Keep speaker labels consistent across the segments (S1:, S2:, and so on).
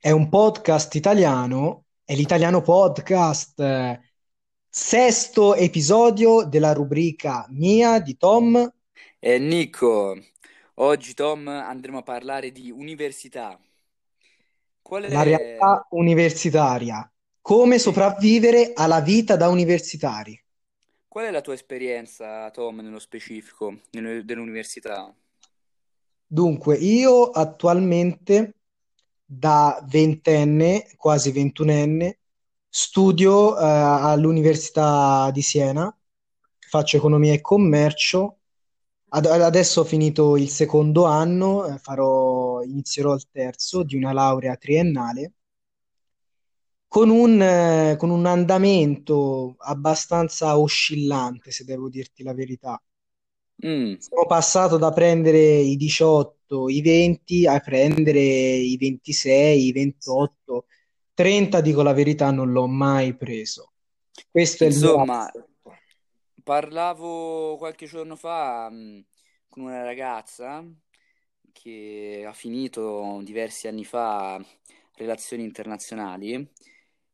S1: È un podcast italiano, è l'Italiano Podcast, eh, sesto episodio della rubrica mia di Tom.
S2: Eh, Nico, oggi Tom andremo a parlare di università. Qual
S1: La
S2: è...
S1: realtà universitaria. Come sopravvivere alla vita da universitari.
S2: qual è la tua esperienza, Tom, nello specifico, nel- dell'università?
S1: Dunque, io attualmente da ventenne, quasi ventunenne, studio eh, all'Università di Siena, faccio economia e commercio. Ad- adesso ho finito il secondo anno, eh, farò, inizierò il terzo di una laurea triennale con un, eh, con un andamento abbastanza oscillante, se devo dirti la verità.
S2: Mm,
S1: Sono passato da prendere i 18, i 20 a prendere i 26, i 28, 30, dico la verità, non l'ho mai preso. Questo è il mio
S2: Insomma, parlavo qualche giorno fa, mh, con una ragazza che ha finito diversi anni fa relazioni internazionali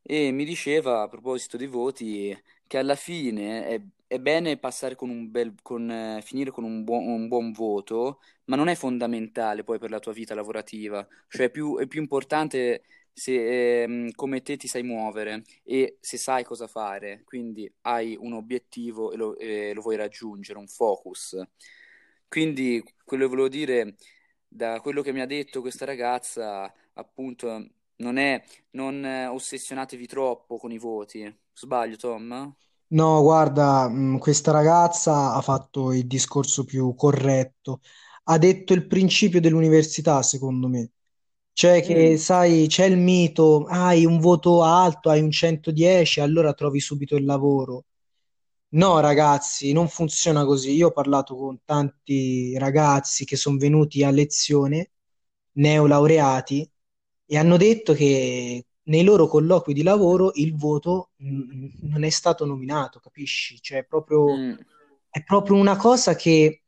S2: e mi diceva a proposito dei voti che alla fine è, è bene passare con un bel, con, eh, finire con un buon, un buon voto, ma non è fondamentale poi per la tua vita lavorativa, cioè è più, è più importante se, ehm, come te ti sai muovere e se sai cosa fare, quindi hai un obiettivo e lo, e lo vuoi raggiungere, un focus. Quindi quello che volevo dire, da quello che mi ha detto questa ragazza, appunto, non è, non eh, ossessionatevi troppo con i voti. Sbaglio, Tom?
S1: No, guarda, mh, questa ragazza ha fatto il discorso più corretto. Ha detto il principio dell'università, secondo me. Cioè che,
S2: Mm,
S1: sai, c'è il mito, hai un voto alto, hai un 110, allora trovi subito il lavoro. No, ragazzi, non funziona così. Io ho parlato con tanti ragazzi che sono venuti a lezione, neolaureati, e hanno detto che nei loro colloqui di lavoro il voto mm, non è stato nominato, capisci? Cioè, è proprio,
S2: mm.
S1: è proprio una cosa che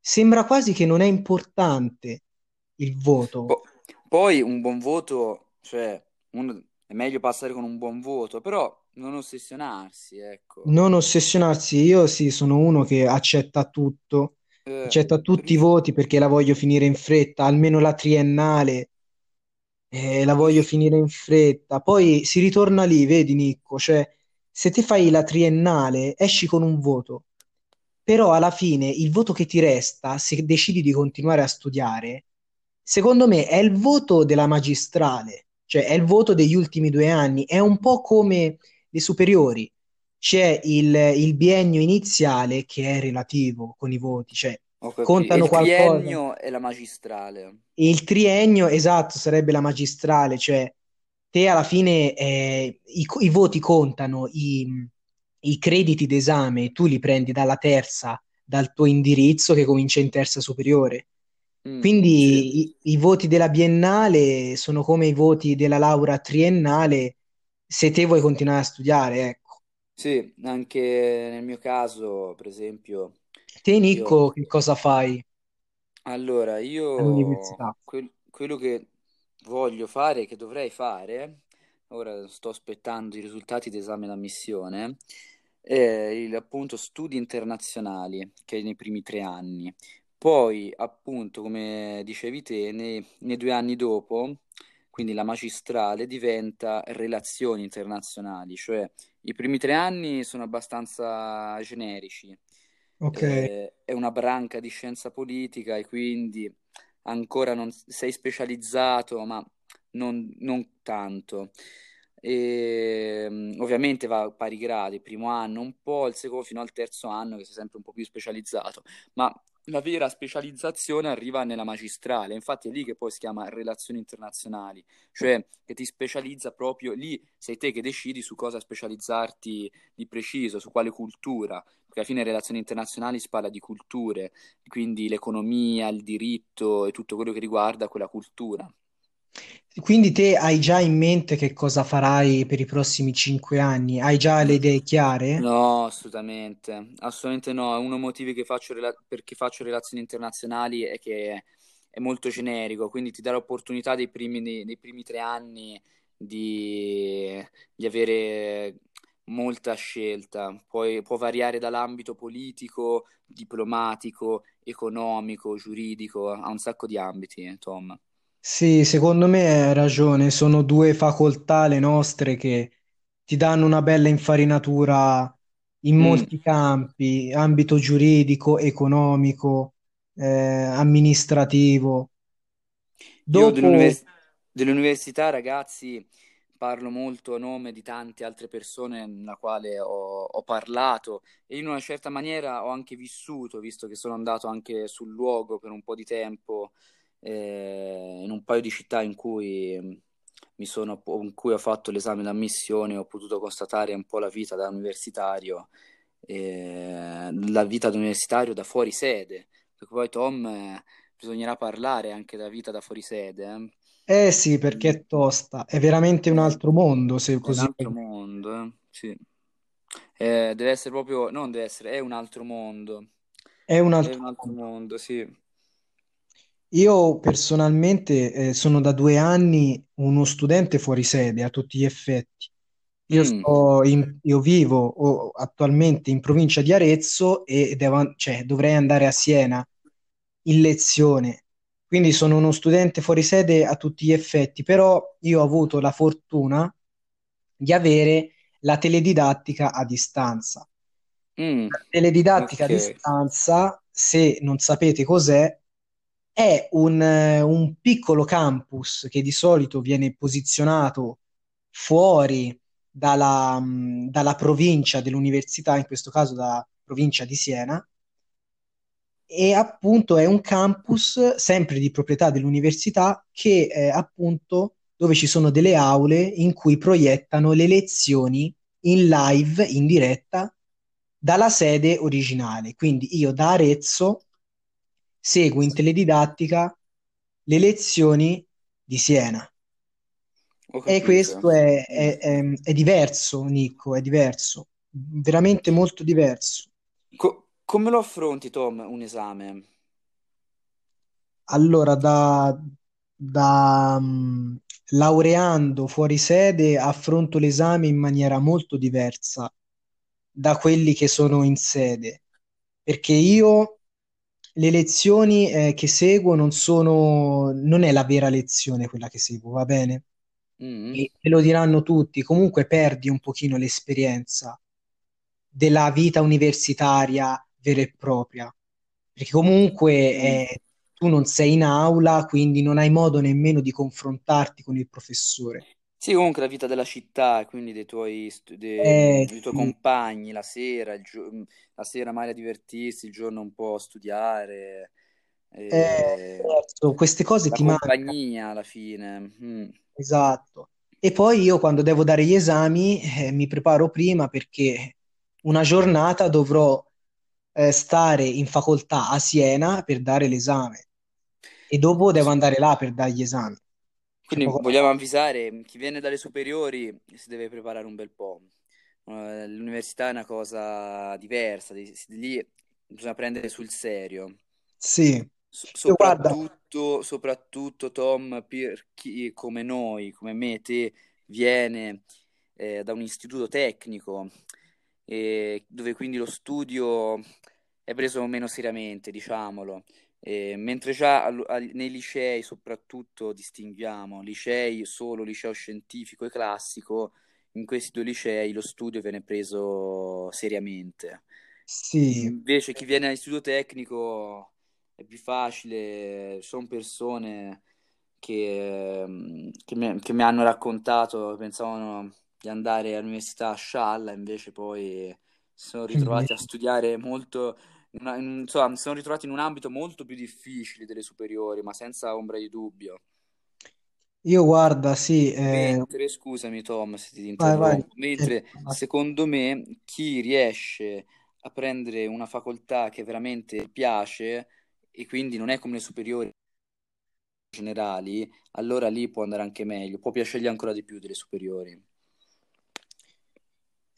S1: sembra quasi che non è importante il voto.
S2: Po- poi un buon voto, cioè, uno- è meglio passare con un buon voto, però non ossessionarsi, ecco.
S1: Non ossessionarsi, io sì, sono uno che accetta tutto,
S2: Eh,
S1: accetta tutti i voti perché la voglio finire in fretta, almeno la triennale, eh, la voglio finire in fretta. Poi si ritorna lì, vedi Nicco, cioè se ti fai la triennale esci con un voto, però alla fine il voto che ti resta, se decidi di continuare a studiare, secondo me è il voto della magistrale, cioè è il voto degli ultimi due anni, è un po' come le superiori. C'è il, il biennio iniziale che è relativo con i voti, cioè contano
S2: il
S1: qualcosa.
S2: triennio è la magistrale.
S1: Il triennio, esatto, sarebbe la magistrale, cioè te alla fine eh, i, i voti contano, i, i crediti d'esame tu li prendi dalla terza, dal tuo indirizzo che comincia in terza superiore.
S2: Mm, sì.
S1: Quindi i, i voti della biennale sono come i voti della laurea triennale se te vuoi continuare a studiare, ecco.
S2: Sì, anche nel mio caso, per esempio,
S1: Te,
S2: io
S1: Nicco, che cosa fai
S2: allora, io
S1: all'università?
S2: quel- quello che voglio fare, che dovrei fare, ora sto aspettando i risultati d'esame d'ammissione, è il appunto studi internazionali, che è nei primi tre anni. Poi, appunto, come dicevi te, nei, nei due anni dopo, quindi la magistrale diventa relazioni internazionali, cioè i primi tre anni sono abbastanza generici,
S1: Ok,
S2: eh, è una branca di scienza politica e quindi ancora non sei specializzato, ma non, non tanto. E, mm, ovviamente va a pari gradi, primo anno un po', il secondo fino al terzo anno che sei sempre un po' più specializzato, ma la vera specializzazione arriva nella magistrale, infatti è lì che poi si chiama relazioni internazionali, cioè che ti specializza proprio lì, sei te che decidi su cosa specializzarti di preciso, su quale cultura, perché alla fine in relazioni internazionali si parla di culture, quindi l'economia, il diritto e tutto quello che riguarda quella cultura.
S1: Quindi te hai già in mente che cosa farai per i prossimi cinque anni? Hai già le idee chiare?
S2: No, assolutamente, assolutamente no. Uno dei motivi che faccio perché faccio relazioni internazionali è che è molto generico, quindi ti dà l'opportunità dei primi, dei primi tre anni di, di avere molta scelta, Poi, può variare dall'ambito politico, diplomatico, economico, giuridico, a un sacco di ambiti, eh, Tom.
S1: Sì, secondo me hai ragione, sono due facoltà le nostre che ti danno una bella infarinatura in
S2: Mm.
S1: molti campi, ambito giuridico, economico, eh, amministrativo.
S2: Io
S1: Dopo,
S2: dell'univers- dell'università, ragazzi, parlo molto a nome di tante altre persone con la quale ho, ho parlato e in una certa maniera ho anche vissuto, visto che sono andato anche sul luogo per un po' di tempo, eh, in un paio di città in cui, mm, mi sono, in cui ho fatto l'esame d'ammissione, ho potuto constatare un po' la vita da universitario, eh, la vita da universitario da fuori sede, perché poi Tom... eh, Bisognerà parlare anche della vita da fuori sede, eh.
S1: eh sì, perché è tosta, è veramente un altro mondo, se
S2: È un
S1: così.
S2: altro mondo, eh. Sì. Eh, deve essere proprio, non deve essere, è un altro mondo.
S1: È un
S2: È
S1: altro
S2: un altro
S1: mondo.
S2: mondo, sì.
S1: Io personalmente eh, sono da due anni uno studente fuori sede a tutti gli effetti. Io,
S2: Mm,
S1: sto in- io vivo oh, attualmente in provincia di Arezzo e devo- cioè, dovrei andare a Siena in lezione. Quindi sono uno studente fuori sede a tutti gli effetti, però io ho avuto la fortuna di avere la teledidattica a distanza.
S2: mm,
S1: La teledidattica a
S2: ok.
S1: distanza, se non sapete cos'è, è un, eh, un piccolo campus che di solito viene posizionato fuori dalla, mh, dalla provincia dell'università, in questo caso dalla provincia di Siena, e appunto è un campus sempre di proprietà dell'università che è appunto dove ci sono delle aule in cui proiettano le lezioni in live, in diretta, dalla sede originale. Quindi io da Arezzo seguo in teledidattica le lezioni di Siena. E questo è, è- è- è diverso, Nico, è diverso, veramente molto diverso.
S2: Co- come lo affronti, Tom, un esame?
S1: Allora, da, da, mh, laureando fuori sede affronto l'esame in maniera molto diversa da quelli che sono in sede, perché io le lezioni eh, che seguo non sono, non è la vera lezione quella che seguo, va bene?
S2: Mm,
S1: E te lo diranno tutti, comunque perdi un pochino l'esperienza della vita universitaria vera e propria, perché comunque
S2: mm.
S1: eh, tu non sei in aula, quindi non hai modo nemmeno di confrontarti con il professore.
S2: Sì, comunque la vita della città, quindi dei tuoi, stu- de-
S1: Eh
S2: dei tuoi
S1: sì,
S2: compagni, la sera, il gio- la sera magari a divertirsi, il giorno un po' a studiare,
S1: eh,
S2: e
S1: certo, queste cose
S2: la
S1: ti mancano.
S2: compagnia alla fine. Mm.
S1: Esatto. E poi io quando devo dare gli esami, eh, mi preparo prima perché una giornata dovrò eh, stare in facoltà a Siena per dare l'esame e dopo devo andare là per dare gli esami.
S2: Quindi
S1: poco
S2: vogliamo avvisare chi viene dalle superiori si deve preparare un bel po'. Eh, L'università è una cosa diversa, di- lì bisogna prendere sul serio.
S1: Sì, guarda,
S2: soprattutto, soprattutto Tom, per chi come noi, come me, te, viene eh, da un istituto tecnico, eh, dove quindi lo studio è preso meno seriamente, diciamolo. Eh, mentre già al- al- nei licei, soprattutto, distinguiamo licei solo liceo scientifico e classico, in questi due licei lo studio viene preso seriamente.
S1: sì,
S2: Invece chi viene all'istituto tecnico è più facile, sono persone che, mm, che mi, che mi hanno raccontato, pensavano di andare all'università a Scialla, invece poi si sono ritrovati a studiare molto, una- in- insomma, si sono ritrovati in un ambito molto più difficile delle superiori, ma senza ombra di dubbio.
S1: io guarda, sì, eh,
S2: Mentre, scusami Tom se ti
S1: vai, vai.
S2: interrompo, mentre
S1: Vai.
S2: secondo me chi riesce a prendere una facoltà che veramente piace e quindi non è come le superiori generali, allora lì può andare anche meglio, può piacergli ancora di più delle superiori.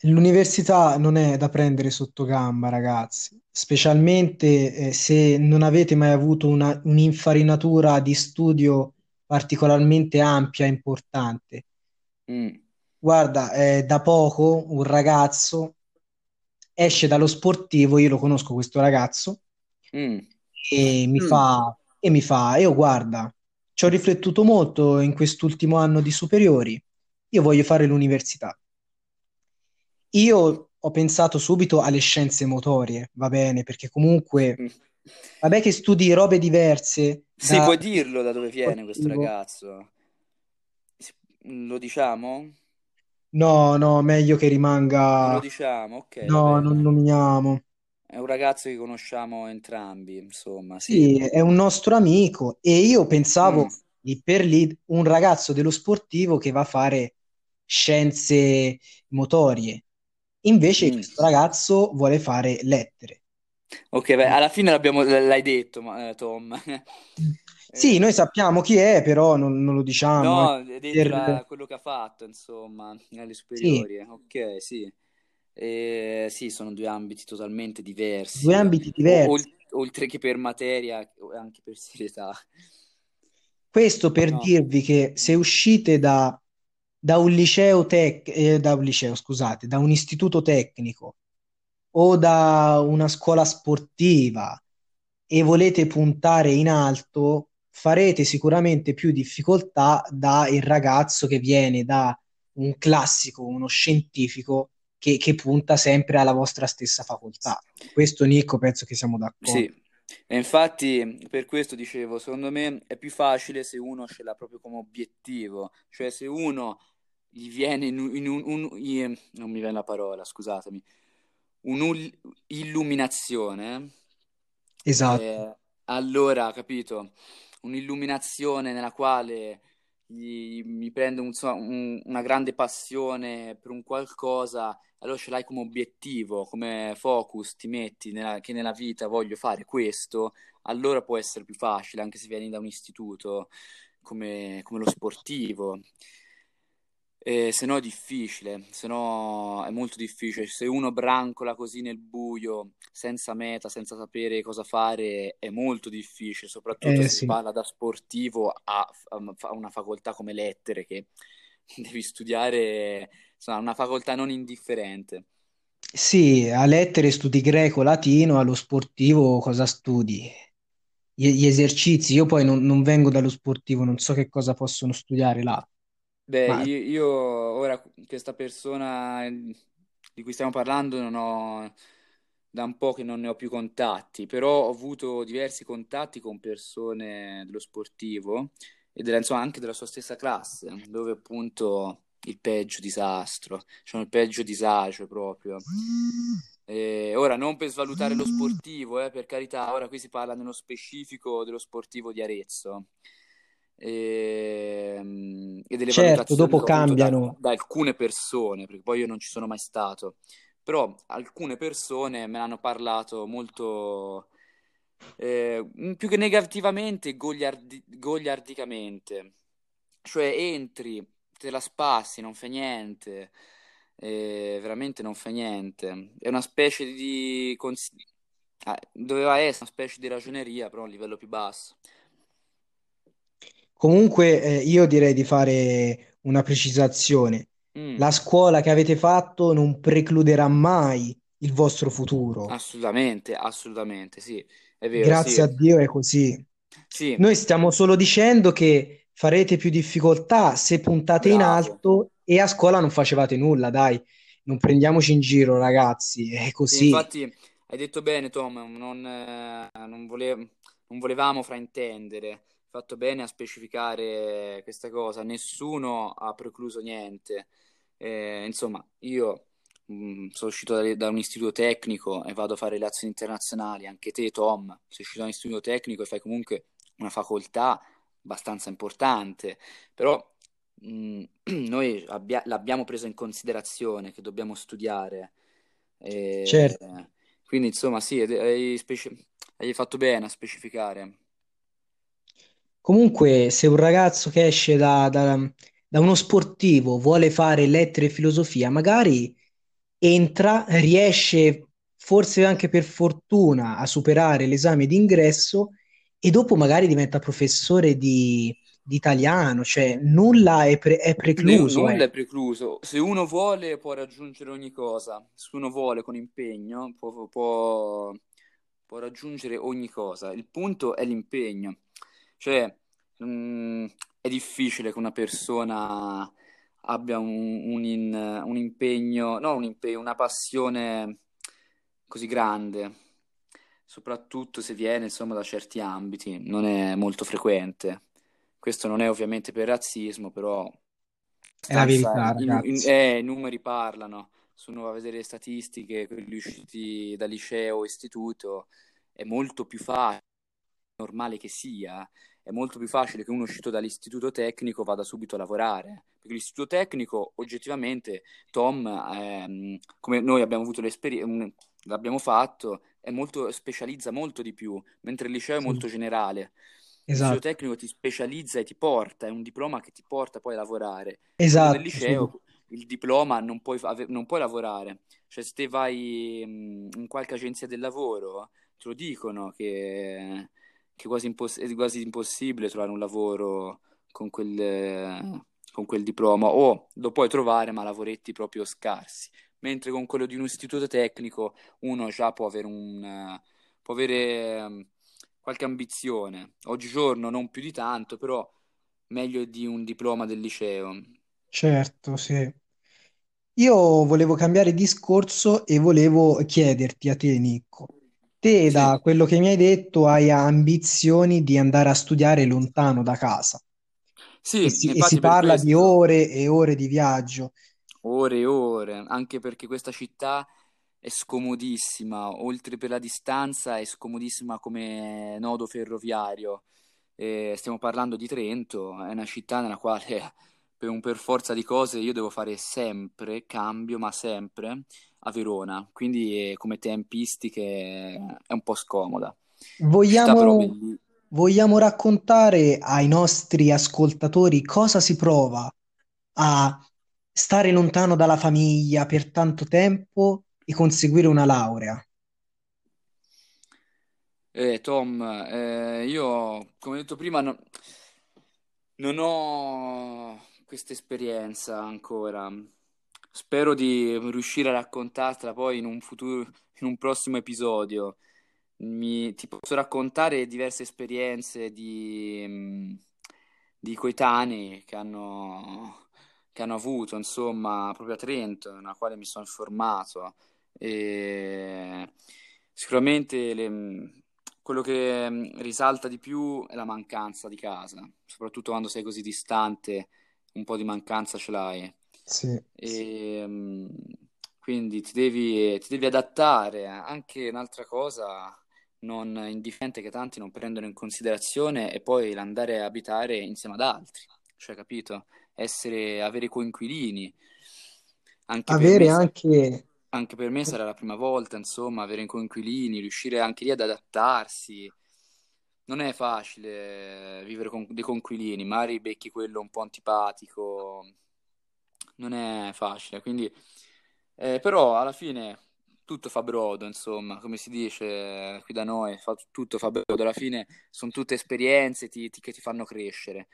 S1: L'università non è da prendere sotto gamba, ragazzi, specialmente eh, se non avete mai avuto una- un'infarinatura di studio particolarmente ampia e importante.
S2: Mm,
S1: Guarda, eh, da poco un ragazzo esce dallo sportivo, io lo conosco questo ragazzo,
S2: mm,
S1: e mi
S2: mm.
S1: fa, e mi fa, io guarda, ci ho riflettuto molto in quest'ultimo anno di superiori, io voglio fare l'università. Io ho pensato subito alle scienze motorie, va bene, perché comunque,
S2: mm.
S1: vabbè che studi robe diverse
S2: Sì,
S1: da
S2: puoi dirlo da dove viene questo ragazzo? Lo diciamo?
S1: No, no, meglio che
S2: Non lo
S1: rimanga,
S2: diciamo? Ok,
S1: no, non nominiamo.
S2: È un ragazzo che conosciamo entrambi, insomma, sì.
S1: Sì, è un nostro amico e io
S2: Mm,
S1: pensavo lì per lì un ragazzo dello sportivo che va a fare scienze motorie. Invece
S2: mm.
S1: questo ragazzo vuole fare lettere.
S2: Ok, beh, alla fine l'abbiamo- l'hai detto, ma- eh, Tom.
S1: Sì, noi
S2: Eh,
S1: sappiamo chi è, però non, non lo diciamo.
S2: no,
S1: eh, per-
S2: quello che ha fatto, insomma, alle
S1: Sì,
S2: superiori. Ok, sì. Eh, sì, sono due ambiti totalmente
S1: due
S2: diversi,
S1: ambiti
S2: o-
S1: diversi.
S2: ol- oltre che per materia, anche per serietà.
S1: Questo per
S2: No.
S1: dirvi che se uscite da, da un liceo tec- eh, da un liceo, scusate, da un istituto tecnico o da una scuola sportiva e volete puntare in alto, farete sicuramente più difficoltà da il ragazzo che viene da un classico, uno scientifico che, che punta sempre alla vostra stessa facoltà. Questo, Nico, penso che siamo d'accordo.
S2: e infatti per questo dicevo, secondo me è più facile se uno ce l'ha proprio come obiettivo, cioè se uno gli viene in, un, in un- un- i- non mi viene la parola, scusatemi, un'illuminazione,
S1: Esatto.
S2: eh, allora, capito, un'illuminazione nella quale gli- mi prende un- un- una grande passione per un qualcosa, allora ce l'hai come obiettivo, come focus, ti metti nella- che nella vita voglio fare questo, allora può essere più facile, anche se vieni da un istituto come, come lo sportivo. Eh, se no è difficile, se no è molto difficile. Se uno brancola così nel buio, senza meta, senza sapere cosa fare, è molto difficile, soprattutto
S1: Eh
S2: se si
S1: sì.
S2: parla da sportivo a, a una facoltà come lettere, che devi studiare, insomma, una facoltà non indifferente.
S1: Sì, a lettere studi greco, latino, allo sportivo cosa studi? Gli, gli esercizi, io poi non, non vengo dallo sportivo, non so che cosa possono studiare là,
S2: Beh,
S1: ma
S2: io, io ora questa persona di cui stiamo parlando non ho da un po' che non ne ho più contatti, però ho avuto diversi contatti con persone dello sportivo e della- insomma, anche della sua stessa classe, dove appunto il peggio disastro, cioè il peggio disagio proprio. E ora, non per svalutare lo sportivo, eh, per carità, ora qui si parla nello specifico dello sportivo di Arezzo e, e delle
S1: certo,
S2: valutazioni
S1: dopo
S2: avuto da,
S1: cambiano.
S2: da alcune persone, perché poi io non ci sono mai stato, però alcune persone me ne hanno parlato molto, eh, più che negativamente, goliardi- goliardicamente, cioè entri, te la spassi, non fai niente, eh, veramente non fa niente. È una specie di... cons- ah, doveva essere una specie di ragioneria, però a un livello più basso.
S1: Comunque, eh, io direi di fare una precisazione.
S2: Mm,
S1: La scuola che avete fatto non precluderà mai il vostro futuro.
S2: assolutamente, assolutamente, sì, è vero, sì,
S1: Grazie a Dio è così.
S2: sì,
S1: Noi stiamo solo dicendo che farete più difficoltà se puntate in
S2: bravo.
S1: alto e a scuola non facevate nulla, dai. Non prendiamoci in giro, ragazzi, è
S2: Sì,
S1: così.
S2: infatti hai detto bene, Tom, non, eh, non vole- non volevamo fraintendere. Fatto bene a specificare questa cosa. Nessuno ha precluso niente. Eh, insomma, io mh, sono uscito da, da un istituto tecnico e vado a fare relazioni internazionali. Anche te, Tom, sei uscito da un istituto tecnico e fai comunque una facoltà abbastanza importante. Però mh, noi abbia- l'abbiamo preso in considerazione che dobbiamo studiare. E
S1: Certo.
S2: quindi, insomma, sì, hai, speci- hai fatto bene a specificare.
S1: Comunque, se un ragazzo che esce da, da- da uno sportivo vuole fare lettere e filosofia, magari entra, riesce forse anche per fortuna a superare l'esame d'ingresso e dopo magari diventa professore di, di italiano, cioè nulla è, pre- è precluso,
S2: nulla è precluso. Se uno vuole, può raggiungere ogni cosa. Se uno vuole, con impegno, può, può- può raggiungere ogni cosa. Il punto è l'impegno. Cioè, mm, è difficile che una persona abbia un, un in- un impegno, no, un impegno, una passione così grande, soprattutto se viene, insomma, da certi ambiti. Non è molto frequente. Questo non è ovviamente per razzismo, però
S1: È la verità,
S2: i, nu- i-
S1: ragazzi.
S2: eh, i numeri parlano. Va a vedere le statistiche, quelli usciti da liceo o istituto, è molto più facile, normale che sia, è molto più facile che uno uscito dall'istituto tecnico vada subito a lavorare. Perché l'istituto tecnico, oggettivamente, Tom, ehm, come noi abbiamo avuto l'esperienza, l'abbiamo fatto, è molto, specializza molto di più, mentre il liceo è
S1: Sì,
S2: molto generale. L'istituto
S1: esatto,
S2: tecnico ti specializza e ti porta, è un diploma che ti porta poi a lavorare.
S1: Esatto, sì.
S2: liceo, il diploma non puoi, non puoi lavorare. Cioè, se te vai mh, in qualche agenzia del lavoro, te lo dicono che, che quasi, imposs- è quasi impossibile trovare un lavoro con quel, con quel diploma, o lo puoi trovare, ma lavoretti proprio scarsi. Mentre con quello di un istituto tecnico uno già può avere un, eh, può avere ehm, qualche ambizione. Oggigiorno non più di tanto, però meglio di un diploma del liceo.
S1: Certo, sì. Io volevo cambiare discorso e volevo chiederti a te, Nico. Te, da
S2: Sì,
S1: quello che mi hai detto, hai ambizioni di andare a studiare lontano da casa e
S2: sì,
S1: si, e si
S2: infatti per
S1: parla di
S2: questo
S1: ore e ore di viaggio.
S2: ore e ore, anche perché questa città è scomodissima, oltre per la distanza, è scomodissima come nodo ferroviario. Eh, stiamo parlando di Trento, è una città nella quale per un per forza di cose io devo fare sempre cambio, ma sempre a Verona, quindi come tempistiche è un po' scomoda.
S1: Vogliamo, vogliamo raccontare ai nostri ascoltatori cosa si prova a stare lontano dalla famiglia per tanto tempo e conseguire una laurea?
S2: Eh, Tom, eh, io, come detto prima, no- non ho questa esperienza ancora. Spero di riuscire a raccontartela poi in un futuro, in un prossimo episodio. Mi- ti posso raccontare diverse esperienze di, di coetanei che hanno, che hanno avuto, insomma, proprio a Trento, nella quale mi sono informato. E sicuramente le- quello che risalta di più è la mancanza di casa, soprattutto quando sei così distante, un po' di mancanza ce l'hai.
S1: Sì.
S2: E, mh, quindi ti devi, ti devi adattare. Anche un'altra cosa non indifferente che tanti non prendono in considerazione è poi l'andare a abitare insieme ad altri, cioè, capito? Essere, avere coinquilini. Anche per
S1: Avere
S2: me, sa-
S1: anche
S2: anche per me sarà la prima volta, insomma, avere coinquilini, riuscire anche lì ad adattarsi. Non è facile vivere con dei coinquilini, magari becchi quello un po' antipatico, non è facile, quindi eh, però alla fine tutto fa brodo, insomma, come si dice qui da noi, fa- tutto fa brodo, alla fine sono tutte esperienze ti- ti- che ti fanno crescere.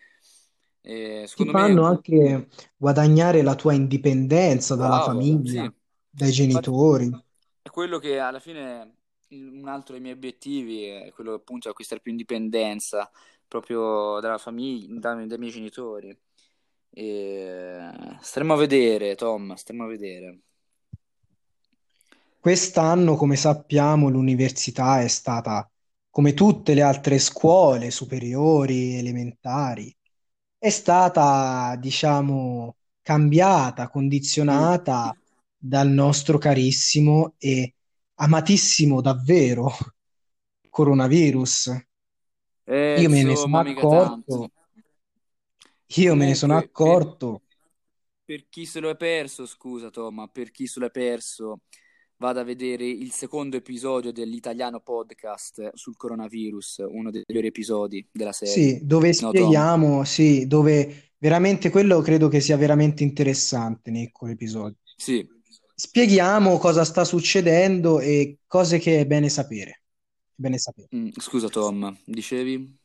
S2: E
S1: ti fanno
S2: me,
S1: anche guadagnare la tua indipendenza dalla
S2: bravo, sì,
S1: famiglia, dai
S2: infatti
S1: genitori.
S2: è quello che alla fine un altro dei miei obiettivi è quello appunto di acquistare più indipendenza proprio dalla famiglia, dai, dai miei genitori. E staremo a vedere, Tom, staremo a vedere.
S1: Quest'anno, come sappiamo, l'università è stata, come tutte le altre scuole superiori, elementari, è stata, diciamo, cambiata, condizionata dal nostro carissimo e amatissimo davvero coronavirus.
S2: Eh,
S1: Io me ne sono
S2: mica tanto.
S1: Io me ne sono
S2: per,
S1: accorto.
S2: per chi se lo è perso, scusa Tom, ma per chi se lo è perso, vada a vedere il secondo episodio dell'italiano podcast sul coronavirus, uno dei migliori episodi della serie.
S1: Sì, dove
S2: No,
S1: spieghiamo, sì, dove veramente quello credo che sia veramente interessante, Nico, l'episodio.
S2: Sì,
S1: spieghiamo cosa sta succedendo e cose che è bene sapere. Bene sapere.
S2: Mm, scusa Tom, dicevi?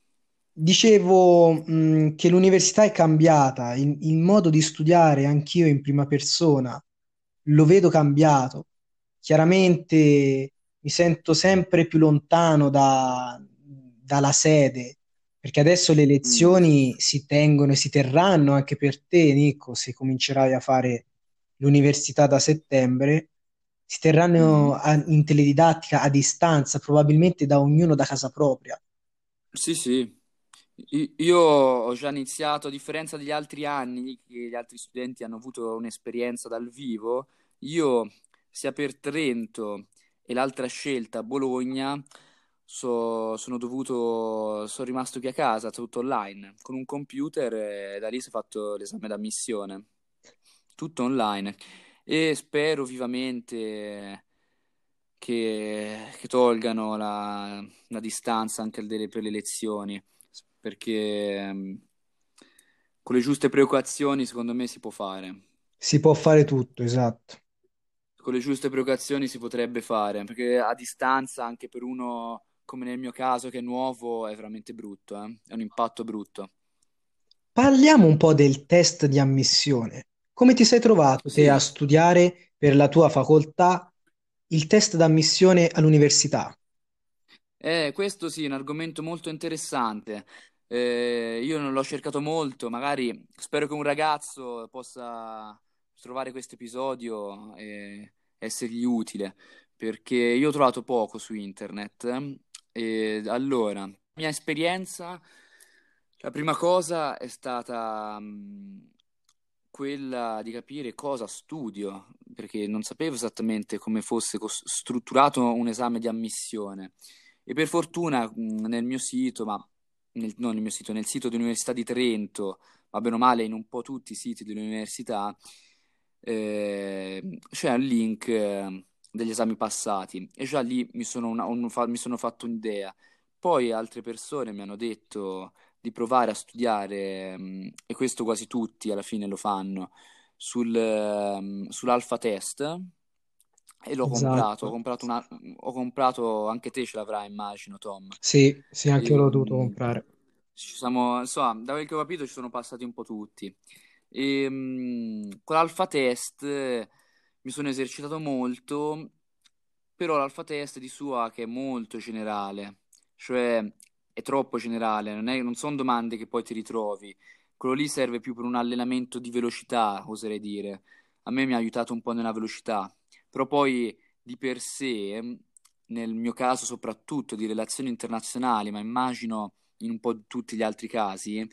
S1: Dicevo, mh, che l'università è cambiata, il, il modo di studiare anch'io in prima persona lo vedo cambiato. Chiaramente mi sento sempre più lontano da- dalla sede, perché adesso le
S2: Mm,
S1: lezioni si tengono e si terranno anche per te, Nico, se comincerai a fare l'università da settembre, si terranno
S2: mhm.
S1: a- in teledidattica a distanza, probabilmente da ognuno da casa propria.
S2: Sì, sì. Io ho già iniziato, a differenza degli altri anni, che gli altri studenti hanno avuto un'esperienza dal vivo, io sia per Trento e l'altra scelta, Bologna, so- sono dovuto, sono rimasto qui a casa, tutto online, con un computer e da lì si è fatto l'esame d'ammissione, tutto online. E spero vivamente che, che tolgano la, la distanza anche per le elezioni, perché mh, con le giuste precauzioni secondo me si può fare.
S1: Si può fare tutto, esatto.
S2: Con le giuste precauzioni si potrebbe fare, perché a distanza anche per uno come nel mio caso che è nuovo è veramente brutto, eh? È un impatto brutto.
S1: Parliamo un po' del test di ammissione. Come ti sei trovato te a
S2: Sì,
S1: studiare per la tua facoltà il test d'ammissione all'università?
S2: Eh, questo sì, è un argomento molto interessante. Eh, io non l'ho cercato molto, magari spero che un ragazzo possa trovare questo episodio e essergli utile, perché io ho trovato poco su internet. E allora, mia esperienza, la prima cosa è stata mh, quella di capire cosa studio, perché non sapevo esattamente come fosse strutturato un esame di ammissione. E per fortuna mh, nel mio sito, ma nel, non nel mio sito, nel sito dell'Università di Trento, ma bene o male in un po' tutti i siti dell'università, eh, c'è un link eh, degli esami passati e già lì mi sono, una- un- fa- mi sono fatto un'idea. Poi altre persone mi hanno detto di provare a studiare, mh, e questo quasi tutti alla fine lo fanno, sul, ehm, sull'Alpha Test e l'ho comprato. Ho
S1: Esatto.
S2: comprato, una, ho comprato, anche te ce l'avrai, immagino, Tom.
S1: Sì, sì, anche io l'ho dovuto
S2: E,
S1: comprare.
S2: ci siamo, insomma, da quel che ho capito ci sono passati un po' tutti. E, mh, con l'Alpha Test eh, mi sono esercitato molto, però l'Alpha Test di sua che è molto generale, cioè è troppo generale, non è- non sono domande che poi ti ritrovi. Quello lì serve più per un allenamento di velocità, oserei dire. A me mi ha aiutato un po' nella velocità, però poi di per sé, mh, nel mio caso soprattutto di relazioni internazionali, ma immagino in un po' tutti gli altri casi,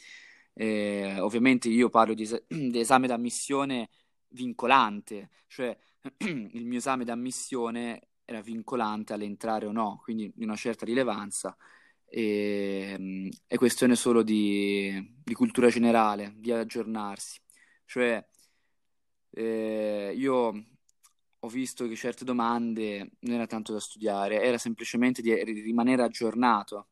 S2: eh, ovviamente io parlo di, es- di esame d'ammissione vincolante, cioè il mio esame d'ammissione era vincolante all'entrare o no, quindi di una certa rilevanza. E, mm, è questione solo di, di cultura generale, di aggiornarsi. Cioè, eh, io ho visto che certe domande non era tanto da studiare, era semplicemente di rimanere aggiornato.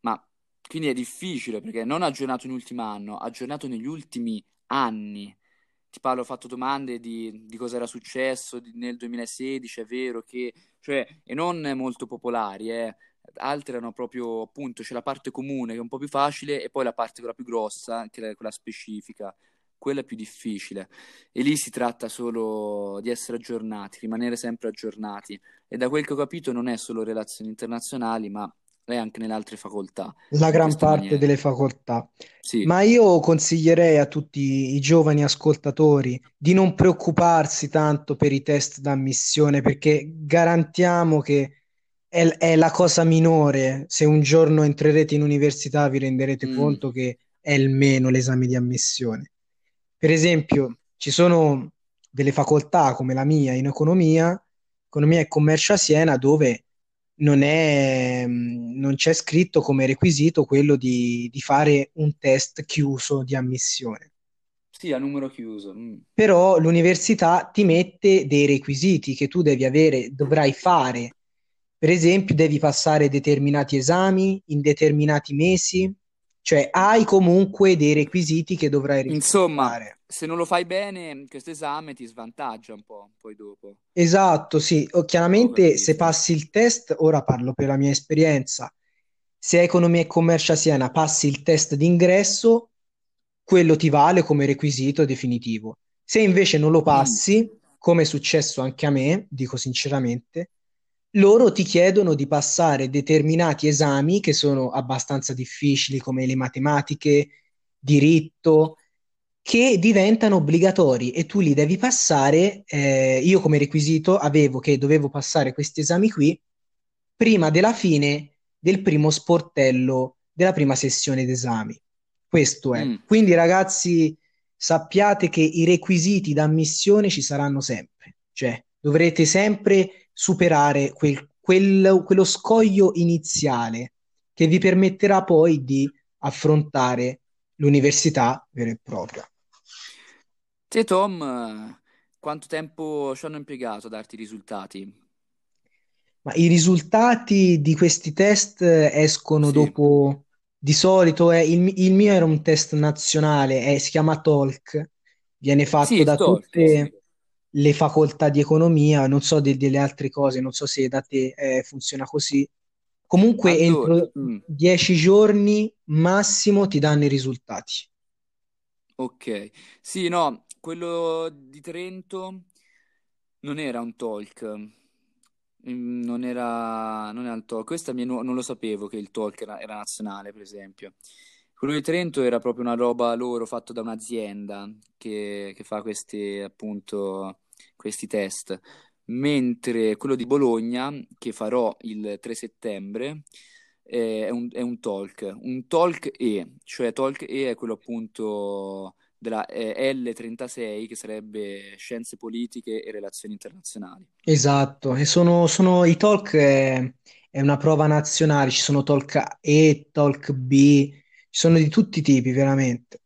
S2: Ma quindi è difficile perché non aggiornato in ultimo anno, aggiornato negli ultimi anni. Ti parlo, ho fatto domande di, di cosa era successo nel 2016, è vero che, cioè, e non molto popolari, eh. Altre erano proprio, appunto, c'è la parte comune che è un po' più facile e poi la parte quella più grossa, che è quella specifica, quella è più difficile. E lì si tratta solo di essere aggiornati, rimanere sempre aggiornati. E da quel che ho capito non è solo relazioni internazionali, ma è anche nelle altre facoltà,
S1: la gran parte
S2: maniera.
S1: delle facoltà.
S2: Sì,
S1: Ma io consiglierei a tutti i giovani ascoltatori di non preoccuparsi tanto per i test d'ammissione perché garantiamo che è, è la cosa minore. Se un giorno entrerete in università vi renderete
S2: Mm,
S1: conto che è il meno l'esame di ammissione. Per esempio, ci sono delle facoltà come la mia in economia, economia e commercio a Siena, dove non è, mh, non c'è scritto come requisito quello di, di fare un test chiuso di ammissione.
S2: sì, a numero chiuso. mm.
S1: Però l'università ti mette dei requisiti che tu devi avere, dovrai fare. Per esempio, devi passare determinati esami in determinati mesi Cioè, hai comunque dei requisiti che dovrai
S2: Insomma,
S1: rispettare.
S2: se non lo fai bene, questo esame ti svantaggia un po' poi dopo.
S1: Esatto, sì. O chiaramente se
S2: capito.
S1: passi il test, ora parlo per la mia esperienza, se Economia e Commercio a Siena passi il test d'ingresso, quello ti vale come requisito definitivo. Se invece non lo
S2: Mm,
S1: passi, come è successo anche a me, dico sinceramente, loro ti chiedono di passare determinati esami che sono abbastanza difficili, come le matematiche, diritto, che diventano obbligatori e tu li devi passare. eh, io come requisito avevo che dovevo passare questi esami qui prima della fine del primo sportello della prima sessione d'esami. Questo è.
S2: mm.
S1: Quindi, ragazzi, sappiate che i requisiti d'ammissione ci saranno sempre, cioè dovrete sempre superare quel- quel- quello scoglio iniziale che vi permetterà poi di affrontare l'università vera e propria.
S2: Te, Tom, eh, quanto tempo ci hanno impiegato a darti i risultati?
S1: Ma i risultati di questi test escono
S2: Sì.
S1: dopo, di solito è, il, il mio era un test nazionale, è- si chiama TOLC, viene
S2: Sì,
S1: fatto
S2: il
S1: da
S2: TOEFL, sì.
S1: Le facoltà di economia, non so de- delle altre cose, non so se da te eh, funziona così. Comunque
S2: Allora,
S1: entro
S2: mm,
S1: dieci giorni massimo ti danno i risultati.
S2: ok. Sì, no, quello di Trento non era un talk. Mm, Non era, non era il talk. Questa mi è nu- non lo sapevo che il talk era, era nazionale, per esempio. Quello di Trento era proprio una roba loro fatto da un'azienda che, che fa questi, appunto, questi test. Mentre quello di Bologna, che farò il 3 settembre, è un, è un talk. Un talk E, cioè talk E è quello appunto della eh, L36, che sarebbe Scienze Politiche e Relazioni Internazionali.
S1: Esatto, e sono, sono- i talk è, è una prova nazionale, ci sono talk E, talk B, ci sono di tutti i tipi, veramente.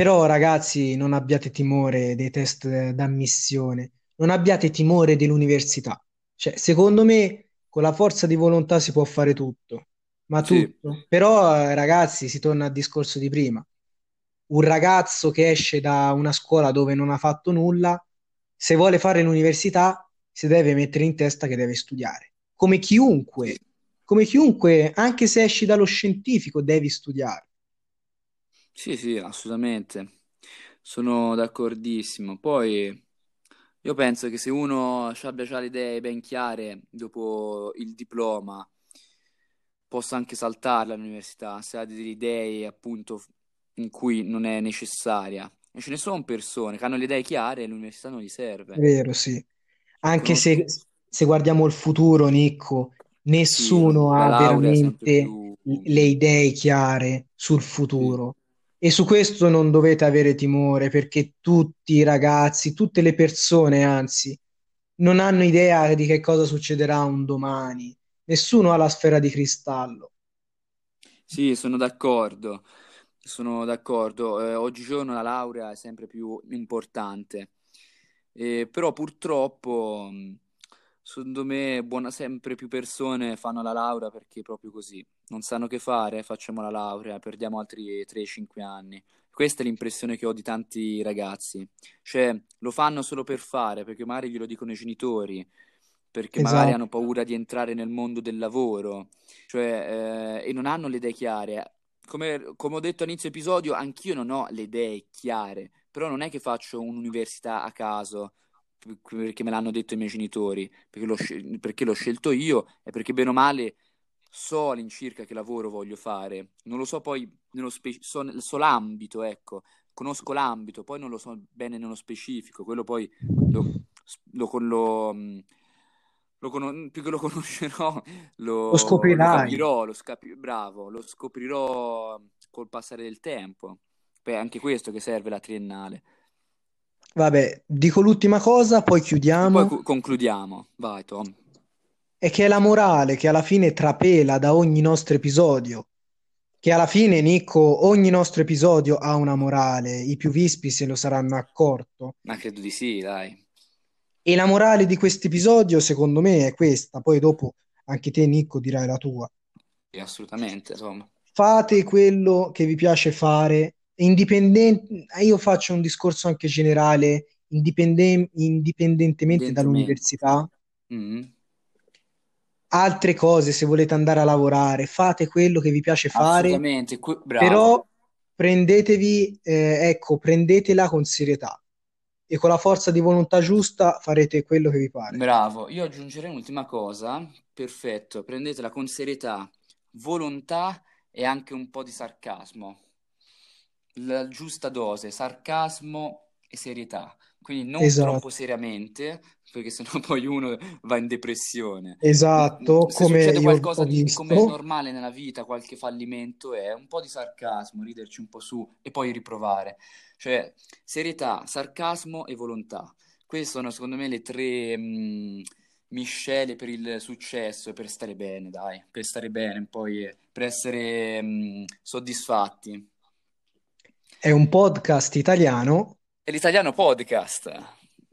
S1: Però ragazzi, non abbiate timore dei test d'ammissione, non abbiate timore dell'università. Cioè, secondo me, con la forza di volontà si può fare tutto, ma
S2: Sì,
S1: tutto. Però, eh, ragazzi, si torna al discorso di prima. Un ragazzo che esce da una scuola dove non ha fatto nulla, se vuole fare l'università, si deve mettere in testa che deve studiare. Come chiunque, come chiunque, anche se esci dallo scientifico, devi studiare.
S2: Sì, sì, assolutamente. Sono d'accordissimo. Poi io penso che se uno abbia già le idee ben chiare dopo il diploma, possa anche saltarla all'università, se ha delle idee appunto in cui non è necessaria. E ce ne sono persone che hanno le idee chiare e l'università non gli serve.
S1: Vero, sì. Anche
S2: Conosco,
S1: se, se guardiamo il futuro, Nicco,
S2: sì,
S1: nessuno
S2: la
S1: ha
S2: laurea è sempre
S1: veramente
S2: più...
S1: le idee chiare sul
S2: Sì,
S1: futuro. E su questo non dovete avere timore, perché tutti i ragazzi, tutte le persone, anzi, non hanno idea di che cosa succederà un domani. Nessuno ha la sfera di cristallo.
S2: sì, sono d'accordo. Sono d'accordo. Eh, oggigiorno la laurea è sempre più importante. Eh, però purtroppo, secondo me, buona, sempre più persone fanno la laurea perché è proprio così. Non sanno che fare, facciamo la laurea, perdiamo altri 3-5 anni. Questa è l'impressione che ho di tanti ragazzi. Cioè, lo fanno solo per fare, perché magari glielo dicono i genitori, perché magari
S1: Esatto.
S2: hanno paura di entrare nel mondo del lavoro, cioè, eh, e non hanno le idee chiare. Come, come ho detto all'inizio episodio, anch'io non ho le idee chiare, però non è che faccio un'università a caso perché me l'hanno detto i miei genitori, perché l'ho scel- perché l'ho scelto io e perché bene o male so all'incirca che lavoro voglio fare. Non lo so poi nello spe- so, so l'ambito, ecco, conosco l'ambito, poi non lo so bene nello specifico, quello poi lo, lo, con- lo, mh, lo cono- più che lo conoscerò,
S1: Lo
S2: lo, lo
S1: scoprirai.
S2: capirò, lo scapi- bravo, lo scoprirò col passare del tempo. Beh, anche questo che serve la triennale.
S1: Vabbè, dico l'ultima cosa, poi
S2: E poi
S1: chiudiamo.
S2: concludiamo. Vai, Tom.
S1: E che è la morale che alla fine trapela da ogni nostro episodio. Che alla fine, Nico, ogni nostro episodio ha una morale, i più vispi se lo saranno accorto.
S2: Ma credo di sì, dai.
S1: E la morale di questo episodio, secondo me, è questa. Poi dopo anche te, Nico, dirai la tua.
S2: Sì, assolutamente, Tom.
S1: fate quello che vi piace fare, indipendente, io faccio un discorso anche generale, indipenden- indipendentemente dall'università,
S2: Mm,
S1: altre cose, se volete andare a lavorare, fate quello che vi piace fare,
S2: assolutamente, que-
S1: però prendetevi, eh, ecco, prendetela con serietà. E con la forza di volontà giusta farete quello che vi pare.
S2: Bravo, io aggiungerei un'ultima cosa. Perfetto, prendetela con serietà, volontà e anche un po' di sarcasmo. La giusta dose, sarcasmo e serietà. Quindi non
S1: Esatto,
S2: troppo seriamente, perché sennò poi uno va in depressione.
S1: esatto,
S2: Se
S1: come
S2: succede qualcosa di come è
S1: visto.
S2: normale nella vita, qualche fallimento, è un po' di sarcasmo, riderci un po' su e poi riprovare. Cioè, serietà, sarcasmo e volontà. Queste sono secondo me le tre mh, miscele per il successo e per stare bene, dai, per stare bene, poi per essere mh, soddisfatti.
S1: È un podcast italiano
S2: E l'italiano podcast.